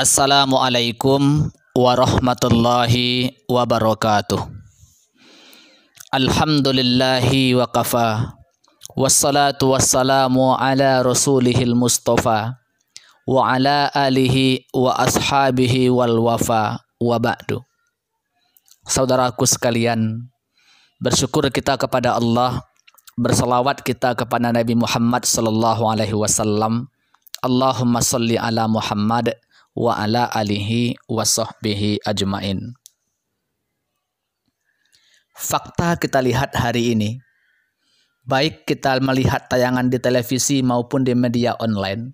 Assalamualaikum warahmatullahi wabarakatuh. Alhamdulillahi wa kafa. Wassalatu wassalamu ala rasulihil mustafa wa ala alihi wa ashabihi wal wafa wa ba'du. Saudaraku sekalian, bersyukur kita kepada Allah, bersalawat kita kepada Nabi Muhammad sallallahu alaihi wasallam. Allahumma salli ala Muhammad wa ala alihi wa sahbihi ajmain. Fakta kita lihat hari ini, baik kita melihat tayangan di televisi maupun di media online,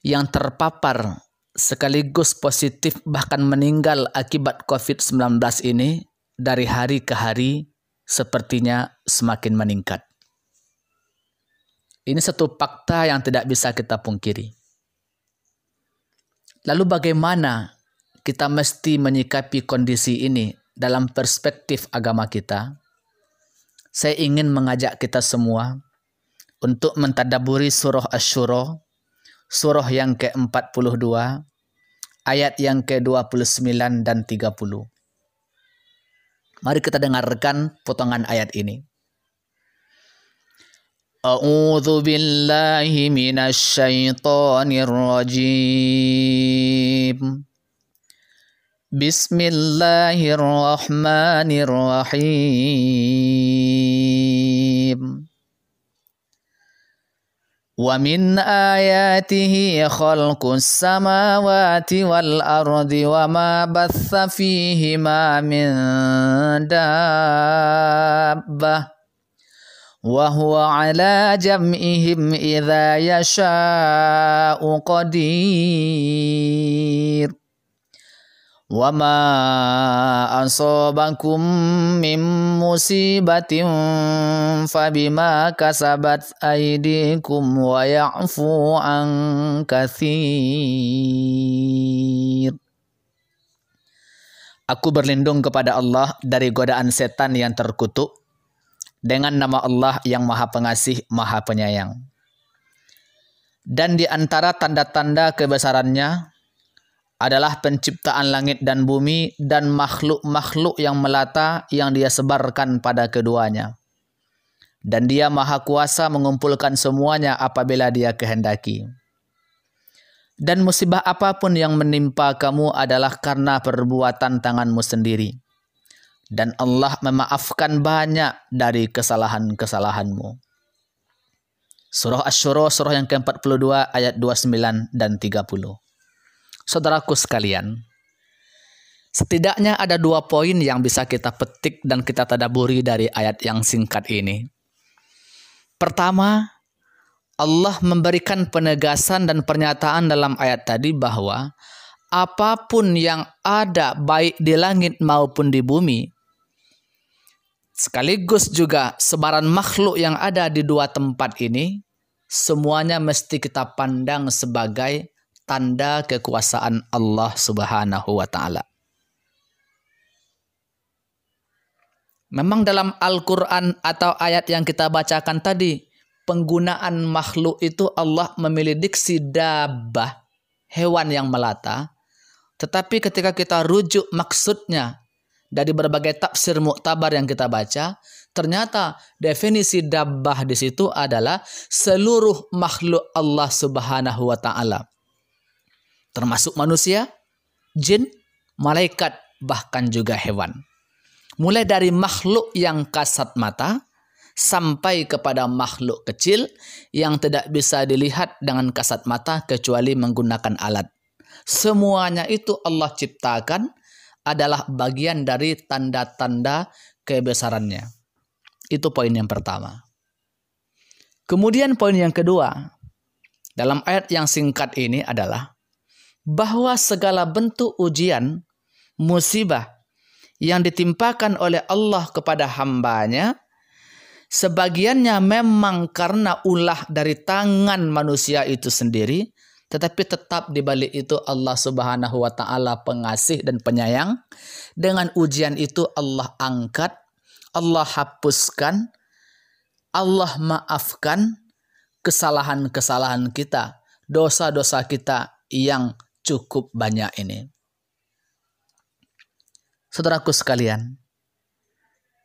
yang terpapar sekaligus positif bahkan meninggal akibat COVID-19 ini dari hari ke hari sepertinya semakin meningkat. Ini satu fakta yang tidak bisa kita pungkiri. Lalu bagaimana kita mesti menyikapi kondisi ini dalam perspektif agama kita? Saya ingin mengajak kita semua untuk mentadaburi surah Asy-Syura, surah yang ke-42, ayat yang ke-29 dan 30. Mari kita dengarkan potongan ayat ini. A'udzu billahi minasy syaithanir rajim. بسم الله الرحمن الرحيم ومن آياته خلق السماوات والأرض وما بث فيهما من دابة وهو على جمعهم إذا يشاء قدير وما أصابكم من مصيبة فبما كسبت أيديكم ويعفو عن كثير Aku berlindung kepada Allah dari godaan setan yang terkutuk dengan nama Allah yang Maha Pengasih, Maha Penyayang. Dan di antara tanda-tanda kebesarannya adalah penciptaan langit dan bumi dan makhluk-makhluk yang melata yang dia sebarkan pada keduanya. Dan dia maha kuasa mengumpulkan semuanya apabila dia kehendaki. Dan musibah apa pun yang menimpa kamu adalah karena perbuatan tanganmu sendiri. Dan Allah memaafkan banyak dari kesalahan-kesalahanmu. Surah Ash-Shura, surah yang ke-42, ayat 29 dan 30. Saudaraku sekalian, setidaknya ada dua poin yang bisa kita petik dan kita tadaburi dari ayat yang singkat ini. Pertama, Allah memberikan penegasan dan pernyataan dalam ayat tadi bahwa apa pun yang ada baik di langit maupun di bumi sekaligus juga sebaran makhluk yang ada di dua tempat ini semuanya mesti kita pandang sebagai tanda kekuasaan Allah Subhanahu wa taala. Memang dalam Al-Qur'an atau ayat yang kita bacakan tadi penggunaan makhluk itu Allah memilih diksi dabah, hewan yang melata. Tetapi ketika kita rujuk maksudnya dari berbagai tafsir muktabar yang kita baca, ternyata definisi dabbah di situ adalah seluruh makhluk Allah Subhanahu wa taala. Termasuk manusia, jin, malaikat, bahkan juga hewan. Mulai dari makhluk yang kasat mata, sampai kepada makhluk kecil yang tidak bisa dilihat dengan kasat mata kecuali menggunakan alat. Semuanya itu Allah ciptakan adalah bagian dari tanda-tanda kebesarannya. Itu poin yang pertama. Kemudian poin yang kedua, dalam ayat yang singkat ini adalah bahwa segala bentuk ujian, musibah yang ditimpakan oleh Allah kepada hambanya Sebagiannya memang karena ulah dari tangan manusia itu sendiri, tetapi tetap di balik itu Allah Subhanahu wa taala pengasih dan penyayang. Dengan ujian itu Allah angkat, Allah hapuskan, Allah maafkan kesalahan-kesalahan kita, dosa-dosa kita yang cukup banyak ini. Saudaraku sekalian,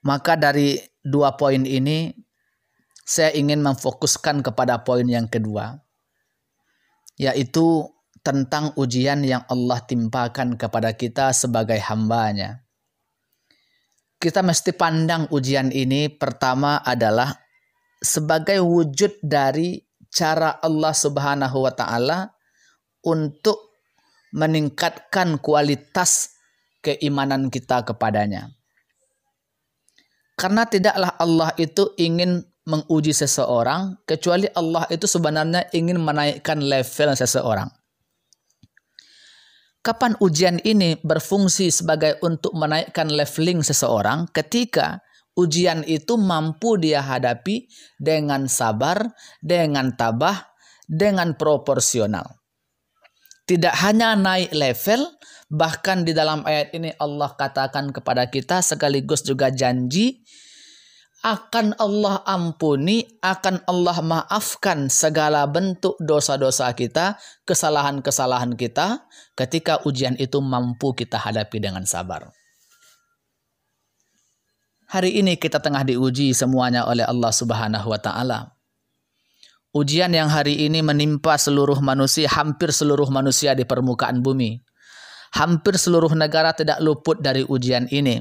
maka dari dua poin ini saya ingin memfokuskan kepada poin yang kedua, yaitu tentang ujian yang Allah timpakan kepada kita sebagai hambanya. Kita mesti pandang ujian ini pertama adalah sebagai wujud dari cara Allah Subhanahu wa taala untuk meningkatkan kualitas keimanan kita kepadanya. Karena tidaklah Allah itu ingin menguji seseorang, kecuali Allah itu sebenarnya ingin menaikkan level seseorang. Kapan ujian ini berfungsi sebagai untuk menaikkan leveling seseorang ketika ujian itu mampu dia hadapi dengan sabar, dengan tabah, dengan proporsional. Tidak hanya naik level, Bahkan di dalam ayat ini Allah katakan kepada kita sekaligus juga janji akan Allah ampuni, akan Allah maafkan segala bentuk dosa-dosa kita, kesalahan-kesalahan kita ketika ujian itu mampu kita hadapi dengan sabar. Hari ini kita tengah diuji semuanya oleh Allah Subhanahu wa taala. Ujian yang hari ini menimpa seluruh manusia, hampir seluruh manusia di permukaan bumi. Hampir seluruh negara tidak luput dari ujian ini.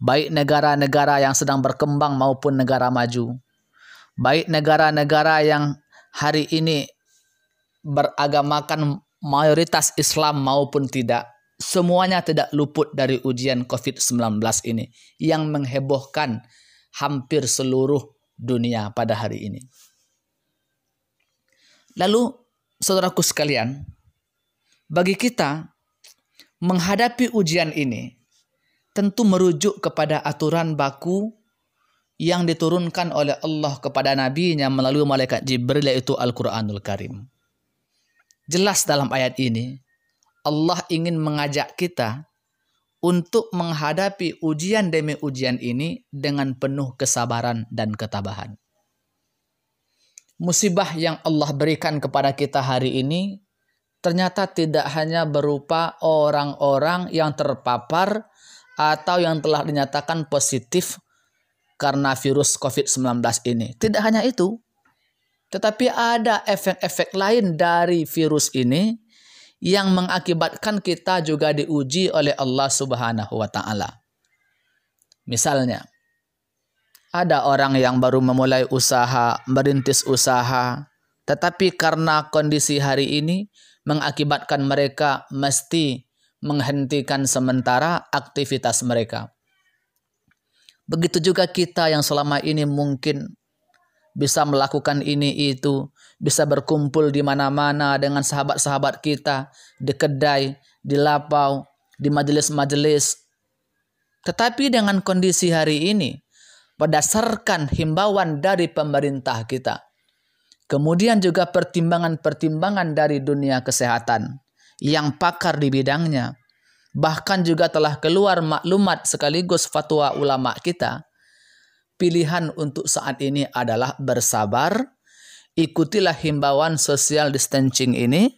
Baik negara-negara yang sedang berkembang maupun negara maju. Baik negara-negara yang hari ini beragamakan mayoritas Islam maupun tidak. Semuanya tidak luput dari ujian COVID-19 ini yang menghebohkan hampir seluruh dunia pada hari ini. Lalu, saudaraku sekalian, bagi kita menghadapi ujian ini tentu merujuk kepada aturan baku yang diturunkan oleh Allah kepada nabinya melalui malaikat Jibril yaitu Al-Qur'anul Karim. Jelas dalam ayat ini Allah ingin mengajak kita untuk menghadapi ujian demi ujian ini dengan penuh kesabaran dan ketabahan. Musibah yang Allah berikan kepada kita hari ini ternyata tidak hanya berupa orang-orang yang terpapar atau yang telah dinyatakan positif karena virus COVID-19 ini. Tidak hanya itu, tetapi ada efek-efek lain dari virus ini yang mengakibatkan kita juga diuji oleh Allah Subhanahu wa taala. Misalnya, ada orang yang baru memulai usaha, merintis usaha, tetapi karena kondisi hari ini mengakibatkan mereka mesti menghentikan sementara aktivitas mereka. Begitu juga kita yang selama ini mungkin bisa melakukan ini itu, bisa berkumpul di mana-mana dengan sahabat-sahabat kita, di kedai, di lapau, di majelis-majelis. Tetapi dengan kondisi hari ini, berdasarkan himbauan dari pemerintah kita, Kemudian juga pertimbangan-pertimbangan dari dunia kesehatan yang pakar di bidangnya. Bahkan juga telah keluar maklumat sekaligus fatwa ulama kita. Pilihan untuk saat ini adalah bersabar, ikutilah himbauan social distancing ini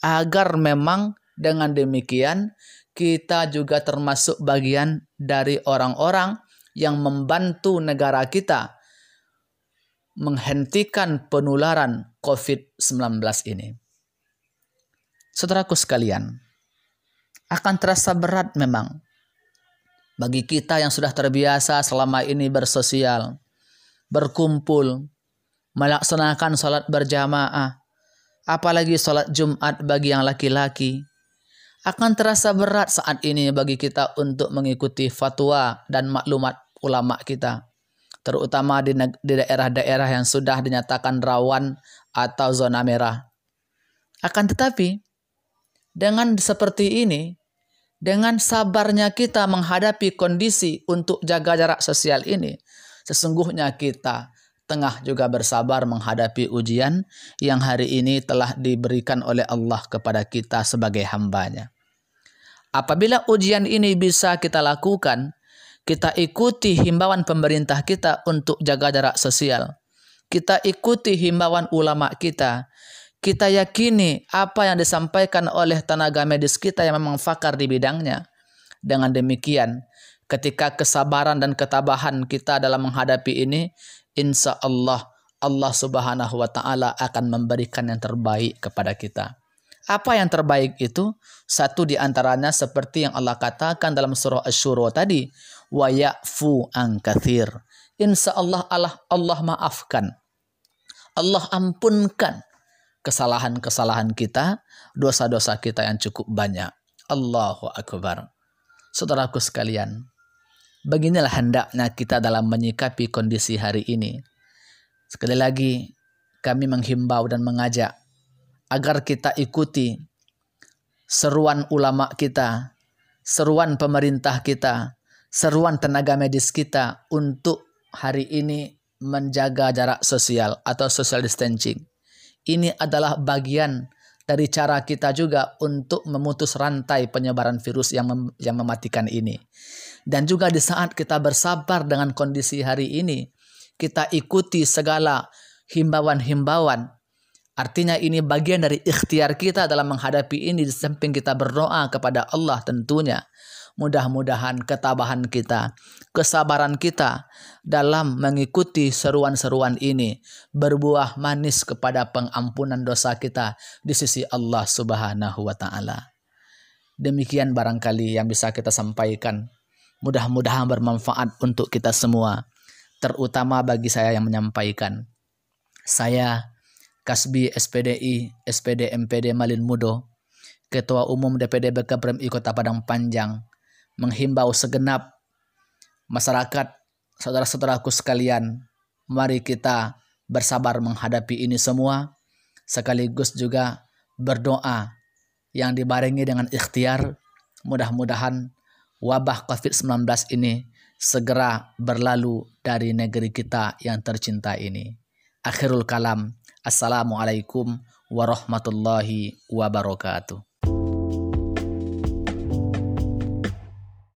agar memang dengan demikian kita juga termasuk bagian dari orang-orang yang membantu negara kita menghentikan penularan COVID-19 ini. Saudaraku sekalian, akan terasa berat memang bagi kita yang sudah terbiasa selama ini bersosial, berkumpul, melaksanakan sholat berjamaah, apalagi sholat Jumat bagi yang laki-laki, akan terasa berat saat ini bagi kita untuk mengikuti fatwa dan maklumat ulama kita terutama di daerah-daerah yang sudah dinyatakan rawan atau zona merah. Akan tetapi, dengan seperti ini, dengan sabarnya kita menghadapi kondisi untuk jaga jarak sosial ini, sesungguhnya kita tengah juga bersabar menghadapi ujian yang hari ini telah diberikan oleh Allah kepada kita sebagai hambanya. Apabila ujian ini bisa kita lakukan, kita ikuti himbauan pemerintah kita untuk jaga jarak sosial. Kita ikuti himbauan ulama kita. kita yakini apa yang disampaikan oleh tenaga medis kita yang memang fakar di bidangnya. Dengan demikian, ketika kesabaran dan ketabahan kita dalam menghadapi ini, insya Allah Allah Subhanahu wa Ta'ala akan memberikan yang terbaik kepada kita. Apa yang terbaik itu? Satu di antaranya seperti yang Allah katakan dalam surah Asy-Syura tadi, wa ya'fu an kathir. Insya Allah Allah Allah maafkan. Allah ampunkan kesalahan-kesalahan kita, dosa-dosa kita yang cukup banyak. Allahu Akbar. Saudaraku sekalian, beginilah hendaknya kita dalam menyikapi kondisi hari ini. Sekali lagi, kami menghimbau dan mengajak agar kita ikuti seruan ulama kita, seruan pemerintah kita, seruan tenaga medis kita untuk hari ini menjaga jarak sosial atau social distancing ini adalah bagian dari cara kita juga untuk memutus rantai penyebaran virus yang mem yang mematikan ini. Dan juga di saat kita bersabar dengan kondisi hari ini, kita ikuti segala himbauan-himbauan. Artinya ini bagian dari ikhtiar kita dalam menghadapi ini di samping kita berdoa kepada Allah tentunya. Mudah-mudahan ketabahan kita, kesabaran kita dalam mengikuti seruan-seruan ini berbuah manis kepada pengampunan dosa kita di sisi Allah Subhanahu wa taala. Demikian barangkali yang bisa kita sampaikan. Mudah-mudahan bermanfaat untuk kita semua, terutama bagi saya yang menyampaikan. Saya Kasbi SPDI SPD MPD Malin Mudo, Ketua Umum DPD Bekabrem Kota Padang Panjang, menghimbau segenap masyarakat, saudara-saudaraku sekalian, mari kita bersabar menghadapi ini semua, sekaligus juga berdoa yang dibarengi dengan ikhtiar, mudah-mudahan wabah COVID-19 ini segera berlalu dari negeri kita yang tercinta ini. Akhirul kalam. Assalamualaikum warahmatullahi wabarakatuh.